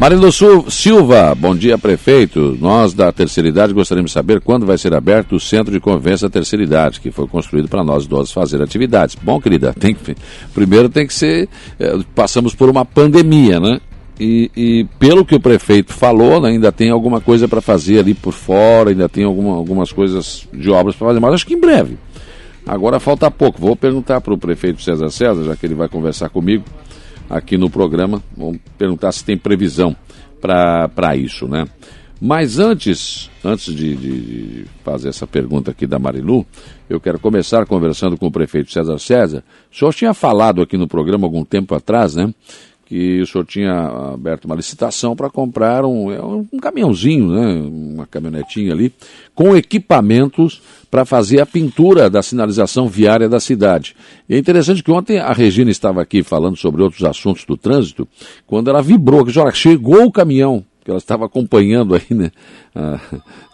Marilu Silva, bom dia, prefeito. Nós da terceira idade gostaríamos de saber quando vai ser aberto o centro de convivência da terceira idade, que foi construído para nós idosos fazer atividades. Bom, querida, tem que, primeiro tem que ser. É, passamos por uma pandemia, né? E, e, pelo que o prefeito falou, né, ainda tem alguma coisa para fazer ali por fora, ainda tem alguma, algumas coisas de obras para fazer, mas acho que em breve. Agora falta pouco. Vou perguntar para o prefeito César César, já que ele vai conversar comigo aqui no programa. Vamos perguntar se tem previsão para isso, né? Mas antes, antes de, de, de, fazer essa pergunta aqui da Marilu, eu quero começar conversando com o prefeito César César. O senhor tinha falado aqui no programa algum tempo atrás, né? Que o senhor tinha aberto uma licitação para comprar um, é um caminhãozinho, né? Uma caminhonetinha ali, com equipamentos para fazer a pintura da sinalização viária da cidade. E é interessante que ontem a Regina estava aqui falando sobre outros assuntos do trânsito, quando ela vibrou, que chegou o caminhão, que ela estava acompanhando aí, né,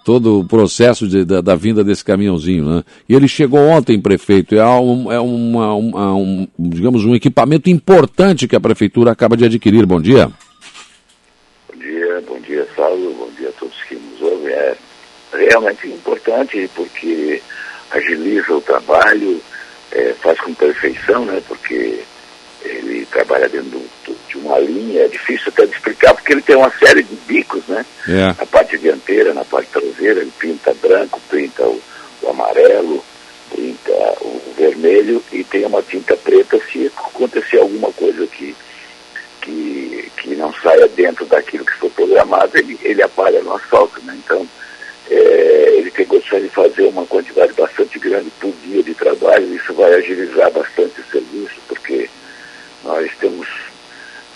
todo o processo de, da, da, vinda desse caminhãozinho, né? E ele chegou ontem, prefeito, é, um, é uma, uma, um, digamos, um equipamento importante que a prefeitura acaba de adquirir. Bom dia. Bom dia, bom dia, Saulo, bom dia a todos que nos ouvem. É realmente importante porque agiliza o trabalho, é, faz com perfeição, né? Porque ele trabalha dentro de uma linha, é difícil até de explicar, porque ele tem uma série de bicos, né? É. Na parte dianteira, na parte traseira, ele pinta branco, pinta o, o amarelo, pinta o vermelho e tem uma tinta preta se acontecer alguma coisa que, que, que não saia dentro daquilo que foi programado, ele, ele apaga no asfalto, né? Então, é, ele tem condições de fazer uma quantidade bastante grande por dia de trabalho, isso vai agilizar bastante o serviço, porque nós temos,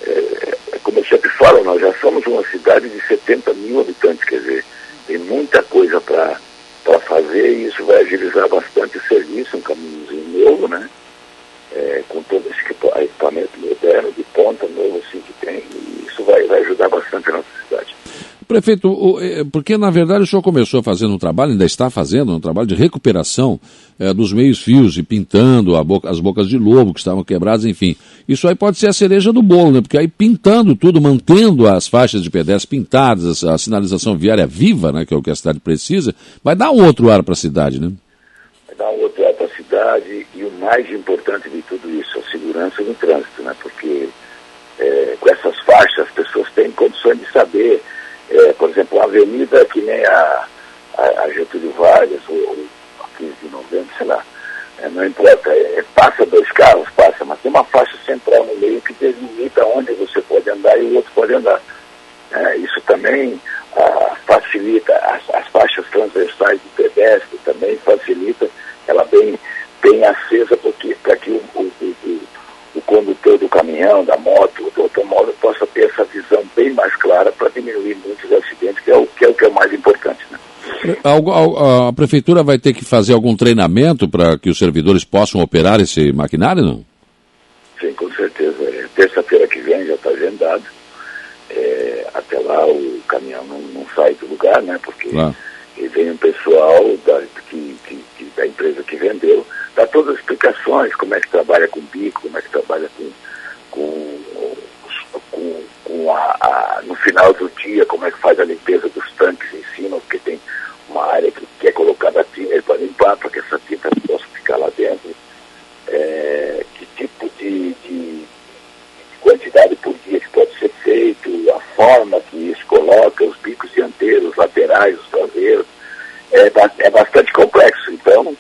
é, como eu sempre falo, nós já somos uma cidade de 70 mil habitantes, quer dizer, tem muita coisa para fazer e isso vai agilizar bastante o caminhozinho novo, né? É, com todo esse equipamento moderno, de ponta novo assim que tem, e isso vai, vai ajudar bastante a nossa cidade. Prefeito, é, porque na verdade o senhor começou fazendo um trabalho, ainda está fazendo um trabalho de recuperação é, dos meios fios e pintando boca, as bocas de lobo que estavam quebradas, enfim. Isso aí pode ser a cereja do bolo, né? Porque aí pintando tudo, mantendo as faixas de pedestre pintadas, a sinalização viária viva, né? Que é o que a cidade precisa, vai dar um outro ar para a cidade, né? Vai dar um outro ar para a cidade e o mais importante de tudo isso, a segurança no trânsito, né? Porque é, com essas faixas as pessoas têm condições de saber é, por exemplo, uma avenida que nem a, a, a Getúlio Vargas, ou, ou a 15 de novembro, sei lá, é, não importa, é, passa dois carros, passa, mas tem uma faixa central no meio que delimita onde você pode andar e o outro pode andar. É, isso também ah, facilita, as, as, faixas transversais do pedestre também facilita, ela bem, bem acesa para que o, o, o, o condutor do caminhão, da moto, do automóvel possa ter essa visão bem mais clara para diminuir muitos acidentes, que é o que é o, que é o mais importante. Né? A, a, prefeitura vai ter que fazer algum treinamento para que os servidores possam operar esse maquinário, não? Sim, com certeza. É, Terça-feira que vem já está agendado. É, até lá o caminhão não, não, sai do lugar, né? Porque claro. vem um pessoal da, que, que, que, da empresa que vendeu, dá todas as explicações, como é que trabalha com bico, como é que trabalha com, com, com, com a, a, no final do dia, como é que faz a limpeza dos tanques em cima, porque tem uma área que, que é colocada a tinta para limpar, para que essa tinta possa ficar lá dentro. É, que tipo de, de, de, quantidade por dia que pode ser feito, a forma que isso coloca, os bicos dianteiros, laterais, os traseiros. É, é bastante complexo. Então,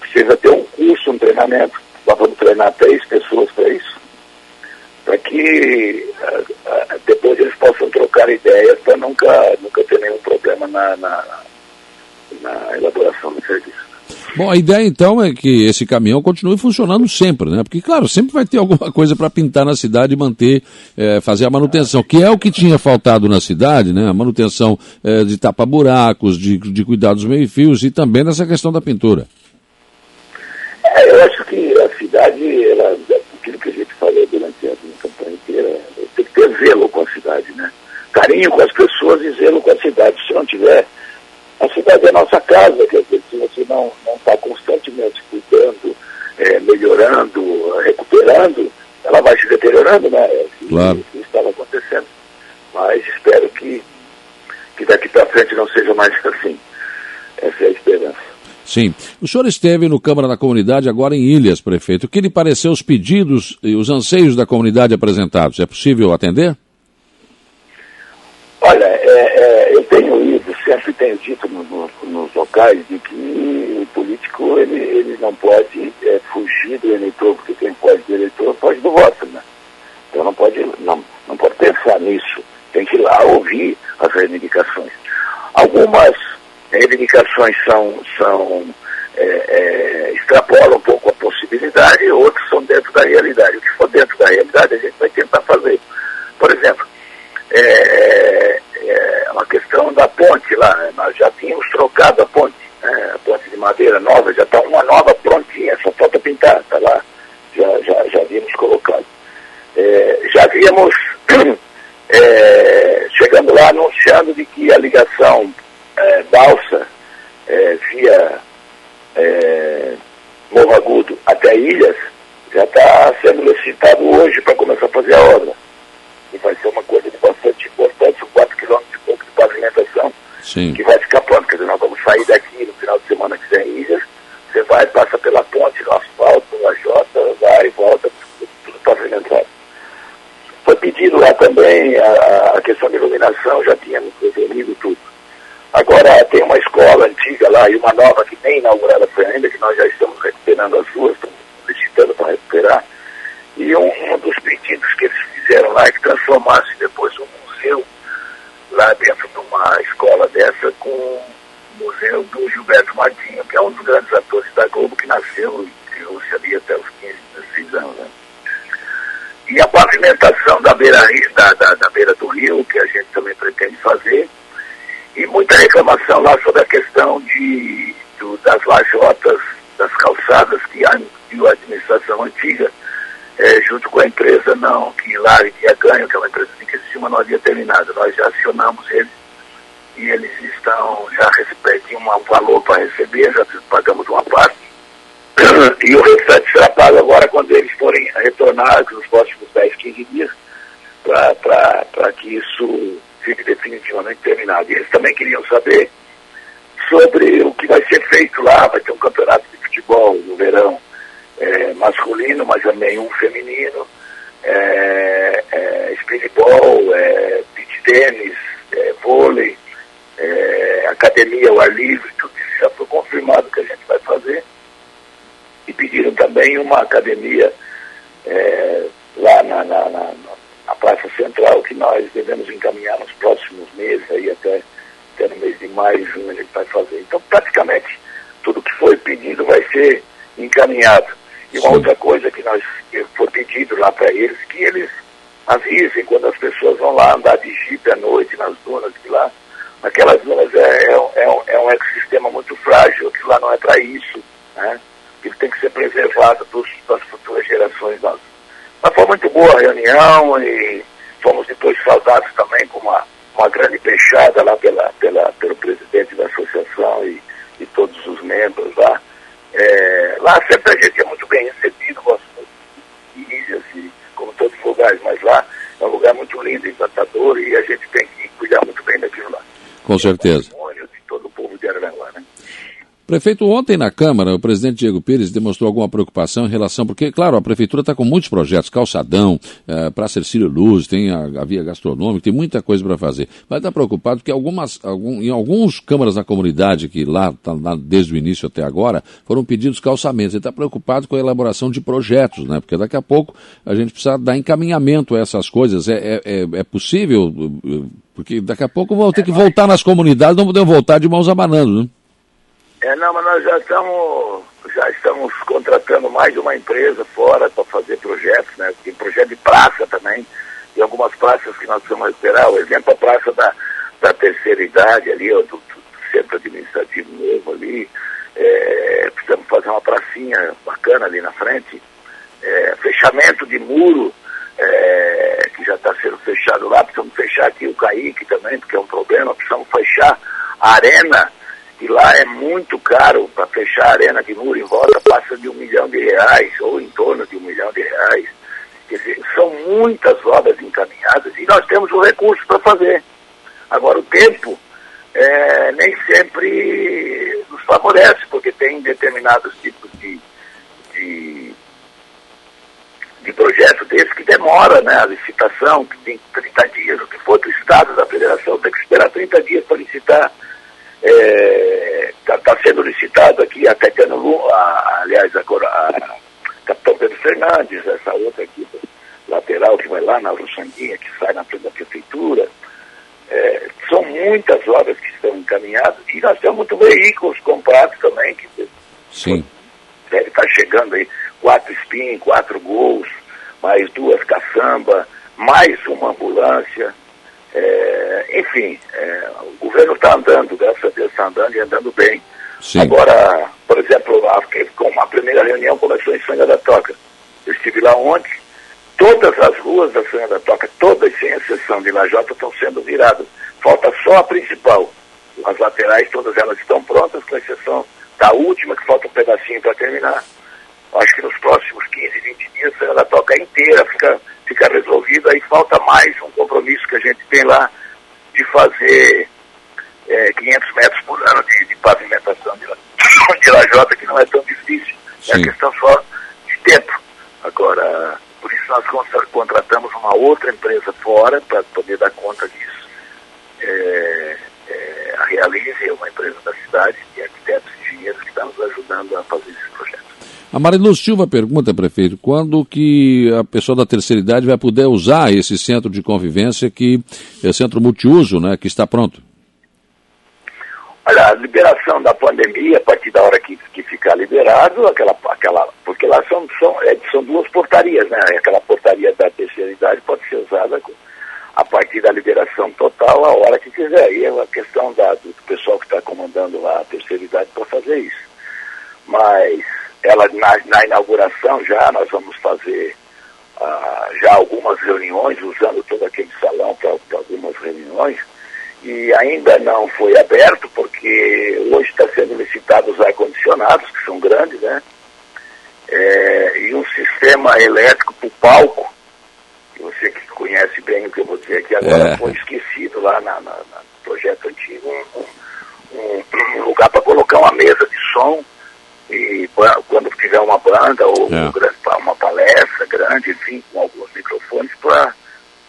precisa ter um curso, um treinamento. Nós vamos treinar três pessoas para isso, para que uh, uh, depois eles possam trocar ideias para nunca, ter nenhum problema na, na, na elaboração do serviço. Bom, a ideia então é que esse caminhão continue funcionando sempre, né? Porque, claro, sempre vai ter alguma coisa para pintar na cidade e manter, é, fazer a manutenção, que é o que tinha faltado na cidade, né? A manutenção é, de tapa-buracos, de, de cuidar dos meio-fios e também nessa questão da pintura. É, eu acho que a cidade, ela, aquilo que a gente falou durante a campanha inteira, tem que ter zelo com a cidade, né? Carinho com as pessoas e zelo com a cidade. Se não tiver, a cidade é a nossa casa, quer dizer, se você não está constantemente cuidando, é, melhorando, recuperando, ela vai se deteriorando, né? Claro. Isso estava acontecendo. Mas daqui para frente não seja mais assim. Essa é a esperança. Sim. O senhor esteve no Câmara da Comunidade, agora em Ilhas, prefeito. O que lhe pareceu os pedidos e os anseios da comunidade apresentados? É possível atender? É, é, eu tenho ido, sempre tenho dito no, no, nos locais de que o político ele, ele não pode é, fugir do eleitor, porque quem pode do eleitor pode do voto, né? Então não pode, não, não pode pensar nisso. Tem que ir lá ouvir as reivindicações. Algumas reivindicações são, são é, é, extrapolam um pouco a possibilidade, outras são dentro da realidade. O que for dentro da realidade a gente vai tentar fazer. Por exemplo, é uma questão da ponte lá. Né? Nós já tínhamos trocado a ponte, né? a ponte de madeira nova, já está uma nova prontinha, só falta pintar, está lá, já, já, já havíamos colocado. É, já havíamos é, chegando lá anunciando de que a ligação é, balsa é, via é, Morro Agudo até Ilhas já está sendo licitado hoje para começar a fazer a obra. E vai ser uma coisa de bastante importante, são 4 km e pouco de pavimentação, Sim. que vai ficar pronto. Quer dizer, nós vamos sair daqui no final de semana que vem em Ilhas, você vai, passa pela ponte, no asfalto, na Jota, vai e volta, tudo, tudo pavimentado. Foi pedido lá também a, a questão de iluminação, já tínhamos resolvido tudo. Agora tem uma escola antiga lá e uma nova que nem inaugurada foi ainda, que nós já estamos recuperando as ruas, estamos visitando para recuperar. E um, um, dos pedidos que eles fizeram lá é que transformasse depois um museu lá dentro de uma escola dessa com o museu do Gilberto Martinho, que é um dos grandes atores da Globo que nasceu e criou-se ali até os 15, 16 anos. Né? E a pavimentação da beira, da, da, da beira do rio, que a gente também pretende fazer, e muita reclamação lá sobre a questão de, do, das lajotas, das calçadas que a, que a administração antiga, é, junto com a empresa não, que lá tinha ganho, que é uma empresa que cima não havia terminado. Nós já acionamos eles e eles estão, já recebem um valor para receber, já pagamos uma parte. E o restante pago agora quando eles forem retornar nos próximos 10, 15 dias, para que isso fique definitivamente terminado. E eles também queriam saber sobre o que vai ser feito lá. Vai ter um campeonato de futebol no verão é, masculino, mas também um feminino, é, é, speedball, é, beach tênis, é, vôlei, é, academia ao ar livre, tudo isso já foi confirmado que a gente vai fazer. E também uma academia é, lá na, na, na a Praça Central, que nós devemos encaminhar nos próximos meses, aí até, até no mês de maio, junho, a gente vai fazer. Então, praticamente, tudo que foi pedido vai ser encaminhado. E uma Sim. outra coisa que nós que foi pedido lá para eles, que eles avisem quando as pessoas vão lá andar de jipe à noite nas dunas de lá. Aquelas dunas é, é, é, é um ecossistema muito frágil, que lá não é para isso. Né? Ele tem que ser preservado para as futuras gerações nossas. Mas foi muito boa a reunião e fomos depois saudados também com uma, uma grande fechada lá pela, pela, pelo presidente da associação e, e todos os membros lá. É, lá sempre a gente é muito bem recebido, gosto ilhas e como todos os lugares, mas lá é um lugar muito lindo, encantador e a gente tem que cuidar muito bem daquilo lá. Com certeza. Prefeito, ontem na Câmara, o presidente Diego Pires demonstrou alguma preocupação em relação, porque, claro, a Prefeitura está com muitos projetos, calçadão, é, Praça Ercílio Luz, tem a, a, via gastronômica, tem muita coisa para fazer. Mas está preocupado porque algumas, algum, em alguns câmaras da comunidade, que lá, tá, lá desde o início até agora, foram pedidos calçamentos. Ele está preocupado com a elaboração de projetos, né? Porque daqui a pouco a gente precisa dar encaminhamento a essas coisas. É, é, é, é possível? Porque daqui a pouco vão ter que voltar nas comunidades, não podemos voltar de mãos abanando, né? É, não, mas nós já estamos, já estamos contratando mais de uma empresa fora para fazer projetos, né? Tem projeto de praça também, e algumas praças que nós precisamos recuperar, o exemplo a praça da, da terceira idade ali, do, do centro administrativo novo ali, é, precisamos fazer uma pracinha bacana ali na frente, é, fechamento de muro, é, que já está sendo fechado lá, precisamos fechar aqui o Caíque também, porque é um problema, precisamos fechar a arena e lá é muito caro para fechar a arena de muro em volta, passa de um milhão de reais, ou em torno de um milhão de reais. Quer dizer, são muitas obras encaminhadas e nós temos o recurso para fazer. Agora, o tempo é, nem sempre nos favorece, porque tem determinados tipos de, de, de projeto desse que demora, né? A licitação, que tem 30 dias, o que for do Estado, da Federação, tem que esperar 30 dias para licitar. Está é, tá, tá sendo licitado aqui a Caetano Lu, a, aliás, agora a Capitão Pedro Fernandes, essa outra aqui, lateral que vai lá na Ruxanguinha, que sai na frente da prefeitura. É, são muitas obras que estão encaminhadas e nós temos muitos veículos comprados também, que Sim. estar chegando aí quatro spin, quatro gols, mais duas caçamba, mais uma ambulância. Enfim, é, o governo está andando, graças a Deus está andando e andando bem. Sim. Agora, por exemplo, a, com a primeira reunião começou em Sanga da Toca. Eu estive lá ontem, todas as ruas da Sanga da Toca, todas sem exceção de Lajota, estão sendo viradas. Falta só a principal. As laterais, todas elas estão prontas, com exceção da última, que falta um pedacinho para terminar. Acho que nos próximos 15, 20 dias a Sanga da Toca inteira fica, fica resolvida e falta mais um compromisso que a gente tem lá de fazer é, 500 metros por ano de, de pavimentação de, de lajota, que não é tão difícil. Sim. É questão só de tempo. Agora, por isso nós contratamos uma outra empresa fora para poder dar conta disso. É, é, a Realize é uma empresa da cidade de arquitetos e engenheiros que está nos ajudando a fazer esse projeto. A Mariluz Silva pergunta, prefeito, quando que a pessoa da terceira idade vai poder usar esse centro de convivência que é centro multiuso, né, que está pronto? Olha, a liberação da pandemia, a partir da hora que, que ficar liberado, aquela, aquela, porque lá são, são, é, são duas portarias, né? Aquela portaria da terceira idade pode ser usada a partir da liberação total a hora que quiser. E é uma questão da, do pessoal que está comandando lá a terceira idade para fazer isso. Mas ela na, na, inauguração já nós vamos fazer uh, já algumas reuniões, usando todo aquele salão para algumas reuniões e ainda não foi aberto, porque hoje está sendo licitado os ar-condicionados, que são grandes, né? É, e um sistema elétrico para o palco, que você que conhece bem o que eu vou dizer aqui agora, é. foi esquecido lá na, na, na projeto antigo, um, um, um lugar para colocar uma mesa de som, e quando tiver uma banda ou é. uma palestra grande, enfim, com alguns microfones, para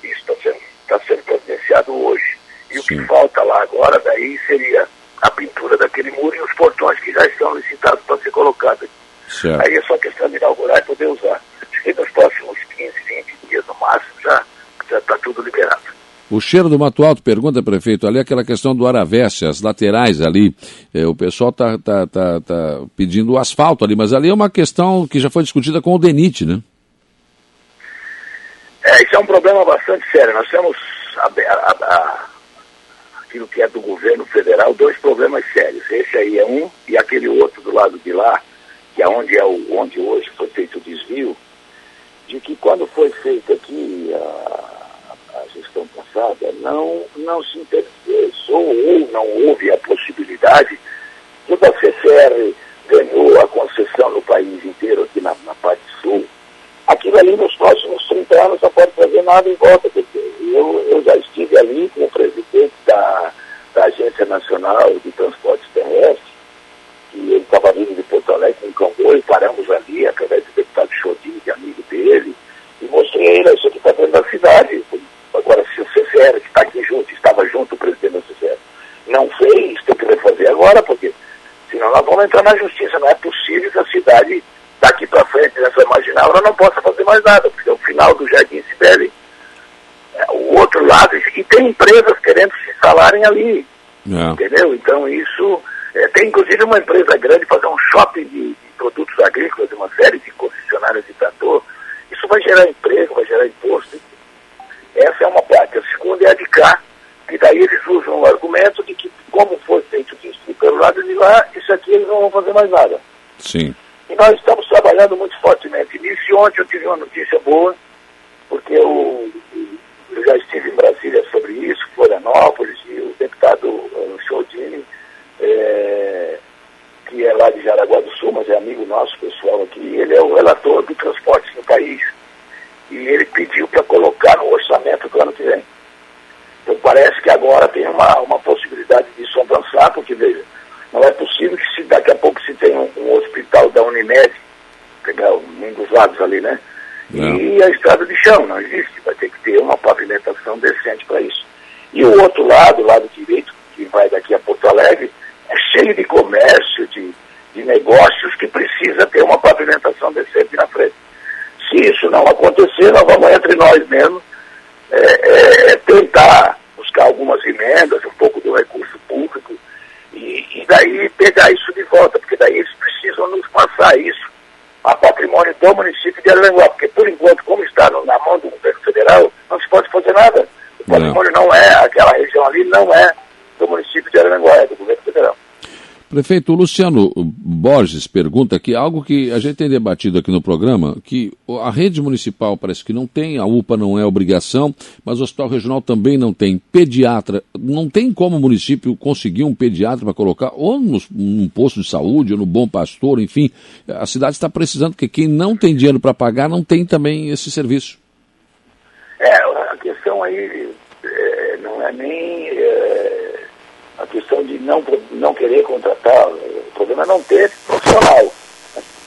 isso está sendo, tá sendo providenciado hoje. E o que falta lá agora daí seria a pintura daquele muro e os portões que já estão licitados para ser colocados. Certo. Aí é só questão de inaugurar e poder usar. Que nos próximos 15, 20 dias no máximo já está tudo liberado. O cheiro do Mato Alto, pergunta, prefeito, ali aquela questão do Araveste, as laterais ali, é, o pessoal está tá, tá, tá pedindo asfalto ali, mas ali é uma questão que já foi discutida com o DENIT, né? É, isso é um problema bastante sério. Nós temos a, a, a aquilo que é do governo federal, dois problemas sérios. Esse aí é um, e aquele outro do lado de lá, que é onde, é o, onde hoje foi feito o desvio, de que quando foi feita aqui a gestão passada, não, não se interessou ou não houve a possibilidade que o CCR ganhou a concessão no país inteiro, aqui na, na parte sul. Aquilo ali nos próximos 30 anos não pode fazer nada em volta, eu, eu já estive ali com o presidente da, da Agência Nacional de Transportes Terrestres, que ele estava vindo de Porto Alegre em comboio, paramos ali, através do deputado Chodinho, que é amigo dele, e mostrei a ele, isso aqui está dentro da cidade. Agora, se o CCR, que está aqui junto, estava junto o presidente do CCR, não fez, tem que refazer agora, porque senão nós vamos entrar na justiça. Não é possível que a cidade, daqui para frente, nessa marginal, ela não possa fazer mais nada, porque o final do Jardim Sibeli é, o outro lado, e tem empresas querendo se instalarem ali. É. Entendeu? Então isso. É, tem inclusive uma empresa grande fazer um shopping de, de produtos agrícolas, uma série de concessionárias de trator. Isso vai gerar emprego, vai gerar imposto. Essa é uma parte. A segunda é a de cá, e daí eles usam o argumento de que, como foi feito isso pelo lado de lá, isso aqui eles não vão fazer mais nada. Sim. E nós estamos trabalhando muito fortemente nisso. E ontem eu tive uma notícia boa, porque o, eu já estive em Brasília sobre isso, Florianópolis, e o deputado uh, Chodini, é, que é lá de Jaraguá do Sul, mas é amigo nosso pessoal aqui, ele é o relator do transporte no país. E ele pediu para colocar no orçamento do ano que vem. Então parece que agora tem uma, uma possibilidade disso avançar, porque veja, não é possível que se daqui a pouco se tenha um, um hospital da Unimed, pegar um dos lados ali, né? Não. E a estrada de chão, não existe, vai ter que ter uma pavimentação decente para isso. E o outro lado, o lado direito, que vai daqui a Porto Alegre, é cheio de comércio, de, de negócios que precisa ter uma pavimentação decente na frente. Se isso não acontecer, nós vamos entre nós mesmo é, é, tentar buscar algumas emendas, um pouco do recurso público, e, e daí pegar isso de volta, porque daí eles precisam nos passar isso a patrimônio do município de Araranguá, porque por enquanto, como está na mão do governo federal, não se pode fazer nada. O patrimônio não, não é, aquela região ali não é do município de Araranguá, é do. Prefeito Luciano Borges pergunta aqui algo que a gente tem debatido aqui no programa, que a rede municipal parece que não tem, a UPA não é obrigação, mas o hospital regional também não tem. Pediatra, não tem como o município conseguir um pediatra para colocar ou no, num posto de saúde ou no Bom Pastor, enfim. A cidade está precisando, porque quem não tem dinheiro para pagar não tem também esse serviço. É, a questão aí é, não é nem... É a questão de não, não querer contratar, o problema é não ter profissional.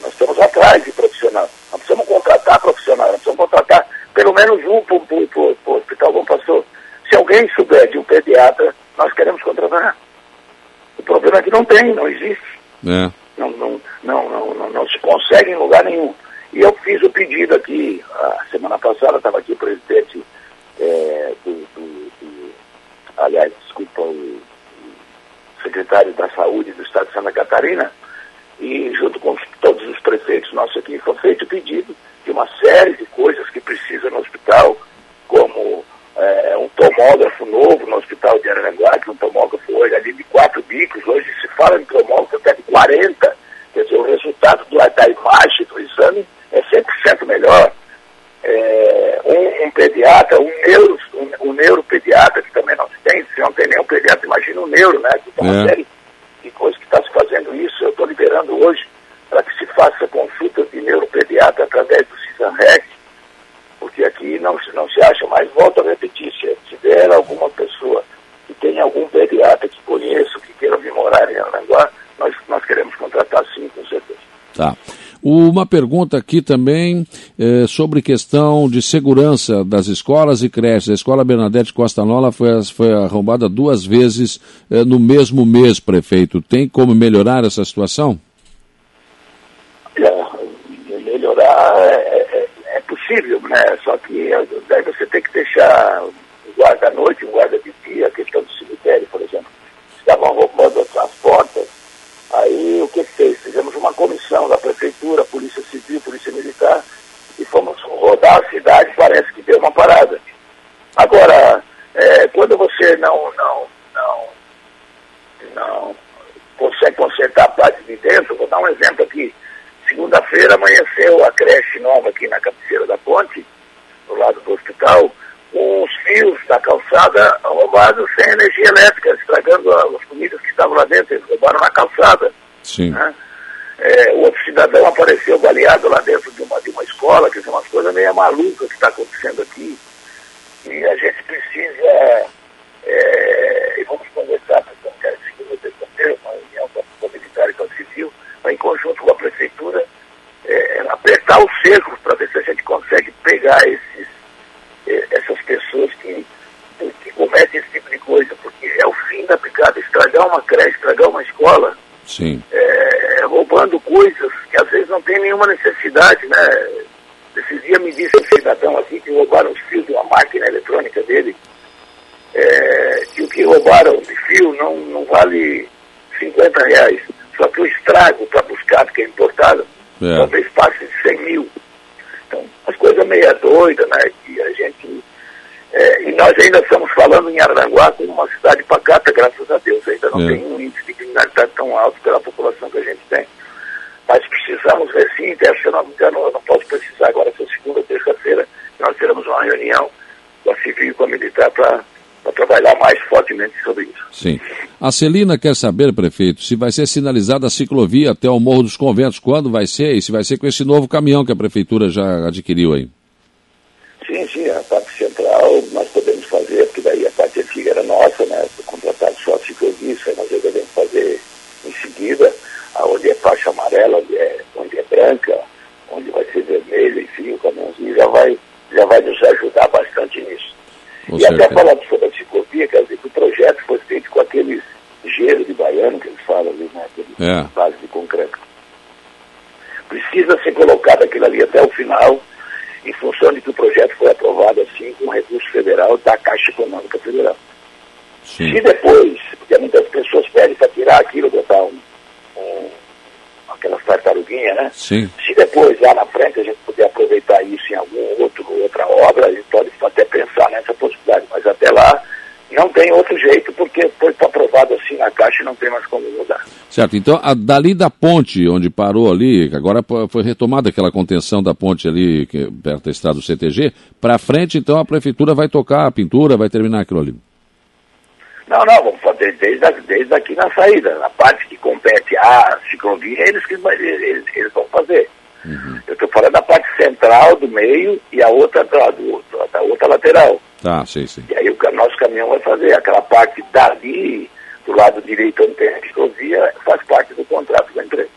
Nós estamos atrás de profissional. Nós precisamos contratar profissional, nós precisamos contratar pelo menos um para o Hospital Bom Pastor. Se alguém souber de um pediatra, nós queremos contratar. O problema é que não tem, não existe. É. Não, não, não, não, não, não se consegue em lugar nenhum. E eu fiz o pedido aqui, a semana passada estava aqui o presidente é, do, do, do, aliás, desculpa, o secretário da Saúde do Estado de Santa Catarina, e junto com todos os prefeitos nossos aqui, foi feito o pedido de uma série de coisas que precisa no hospital, como é, um tomógrafo novo no hospital de Araranguá, que um tomógrafo hoje ali de quatro bicos, hoje se fala em tomógrafo até de 40, quer dizer, o resultado do, da do exame é 100% melhor. É, um, um, pediatra, um, neuro, um, um neuropediatra, que também não se tem, se não tem nenhum pediatra, imagina um neuro, né? Que tem uma é. série de coisas que está se fazendo isso. Eu estou liberando hoje para que se faça consulta de neuropediatra através do CISANREC, porque aqui não, não se acha mais. Volto a repetir, se tiver alguma pessoa que tenha algum pediatra que conheça, que queira vir morar em Aranguá, nós, nós queremos contratar sim, com certeza. Tá. Uma pergunta aqui também é, sobre questão de segurança das escolas e creches. A escola Bernadette Costa Nola foi, foi arrombada duas vezes é, no mesmo mês, prefeito. Tem como melhorar essa situação? É, melhorar é, é, é possível, né? Só que daí você tem que deixar o guarda-noite, o guarda de dia, a questão do cemitério, por exemplo. Estavam roubando as portas Aí o que fez? Fizemos uma comissão da prefeitura, Polícia Civil, Polícia Militar, e fomos rodar a cidade, parece que deu uma parada. Agora, é, quando você não, não, não, não consegue consertar a parte de dentro, vou dar um exemplo aqui. Segunda-feira amanheceu a creche nova aqui na cabeceira da ponte, do lado do hospital, os fios da calçada roubados sem energia elétrica, estragando as comidas que estavam lá dentro, eles roubaram na calçada. Sim. Né? É, o outro cidadão apareceu baleado lá dentro de uma, de uma escola, que são umas coisas meio malucas que está acontecendo aqui. E a gente precisa, é, e vamos conversar, porque é segunda terça-feira, uma reunião com a militar e com a civil, em conjunto com a prefeitura, é, apertar os cercos para ver se a gente consegue pegar esses essas pessoas que, que cometem esse tipo de coisa, porque é o fim da picada, estragar uma creche, estragar uma escola, Sim. É, roubando coisas que às vezes não tem nenhuma necessidade, né? Esses dias me disse um cidadão aqui que roubaram os fios de uma máquina eletrônica dele, é, que o que roubaram de fio não, não vale 50 reais, só que o estrago para buscar, porque é importado, é. talvez passe de 100 mil. Então, as coisas meia doida, né? Que a gente. É, e nós ainda estamos falando em Aranguá como uma cidade pacata, graças a Deus. Ainda não é. tem um índice de criminalidade tão alto pela população que a gente tem. Mas precisamos ver sim, se eu não me engano, eu não posso precisar agora, essa segunda, terça-feira, nós teremos uma reunião com a civil e com a militar para para trabalhar mais fortemente sobre isso. Sim. A Celina quer saber, prefeito, se vai ser sinalizada a ciclovia até o Morro dos Conventos, quando vai ser e se vai ser com esse novo caminhão que a prefeitura já adquiriu aí. Sim, sim, é a parte central nós podemos fazer, porque daí a parte antiga era nossa, né? Contratado só a ciclovia, isso aí nós devemos fazer em seguida, onde é faixa amarela, onde é, onde é branca, onde vai ser vermelho, enfim, o caminhãozinho já vai, já vai nos ajudar bastante nisso. Com e certeza. até falar de Sim. Se depois, lá na frente, a gente puder aproveitar isso em algum outro, outra obra, a gente pode até pensar nessa possibilidade. Mas até lá, não tem outro jeito, porque foi aprovado assim na Caixa e não tem mais como mudar. Certo, então a, dali da ponte, onde parou ali, agora foi retomada aquela contenção da ponte ali, que, perto da estrada do CTG, para frente, então a prefeitura vai tocar a pintura, vai terminar aquilo ali. Não, não, vamos fazer desde, desde aqui na saída. Na parte que compete à ciclovia, eles, que, eles, eles vão fazer. Uhum. Eu estou falando da parte central, do meio, e a outra da, do, da outra lateral. Tá, sim, sim. E aí o nosso caminhão vai fazer. Aquela parte dali, do lado direito onde tem a ciclovia, faz parte do contrato da empresa.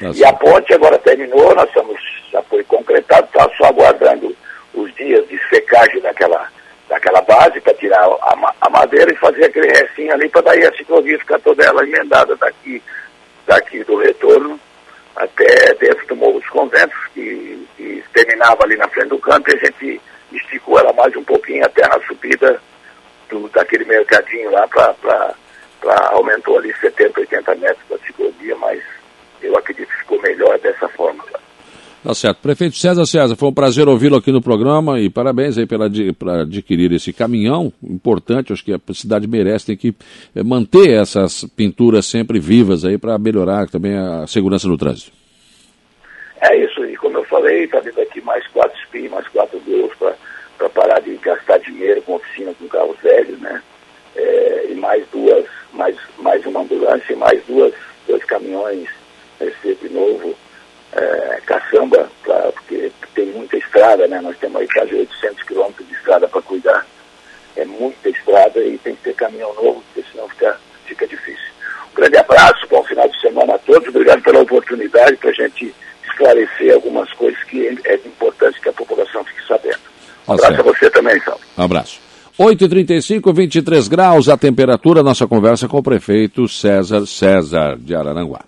Tá e a ponte agora terminou, nós estamos, já foi concretado, está só aguardando os dias de secagem daquela daquela base para tirar a, a, madeira e fazer aquele recinho ali para daí a ciclovia ficar toda ela emendada daqui, daqui do retorno até dentro do Morro dos Conventos, que, que, terminava ali na frente do campo e a gente esticou ela mais um pouquinho até na subida do, daquele mercadinho lá para aumentou ali 70, 80 metros da ciclovia, mas eu acredito que ficou melhor dessa forma. Tá certo. Prefeito César César, foi um prazer ouvi-lo aqui no programa e parabéns aí pela, para adquirir esse caminhão importante. Acho que a cidade merece, tem que eh, manter essas pinturas sempre vivas aí para melhorar também a segurança no trânsito. É isso, e como eu falei, está vindo aqui mais quatro SPI, mais quatro gols para parar de gastar dinheiro com oficina com carros velhos, né? É, e mais duas, mais, mais uma ambulância mais duas, dois caminhões de novo é, caçamba, pra, porque tem muita estrada, né? Nós temos aí quase 800 quilômetros de estrada para cuidar. É muita estrada e tem que ter caminhão novo, porque senão fica, fica difícil. Um grande abraço, bom final de semana a todos. Obrigado pela oportunidade para a gente esclarecer algumas coisas que é importante que a população fique sabendo. Um abraço certo. a você também, Salve. Um abraço. 8h35, 23 graus a temperatura. Nossa conversa com o prefeito César César de Araranguá.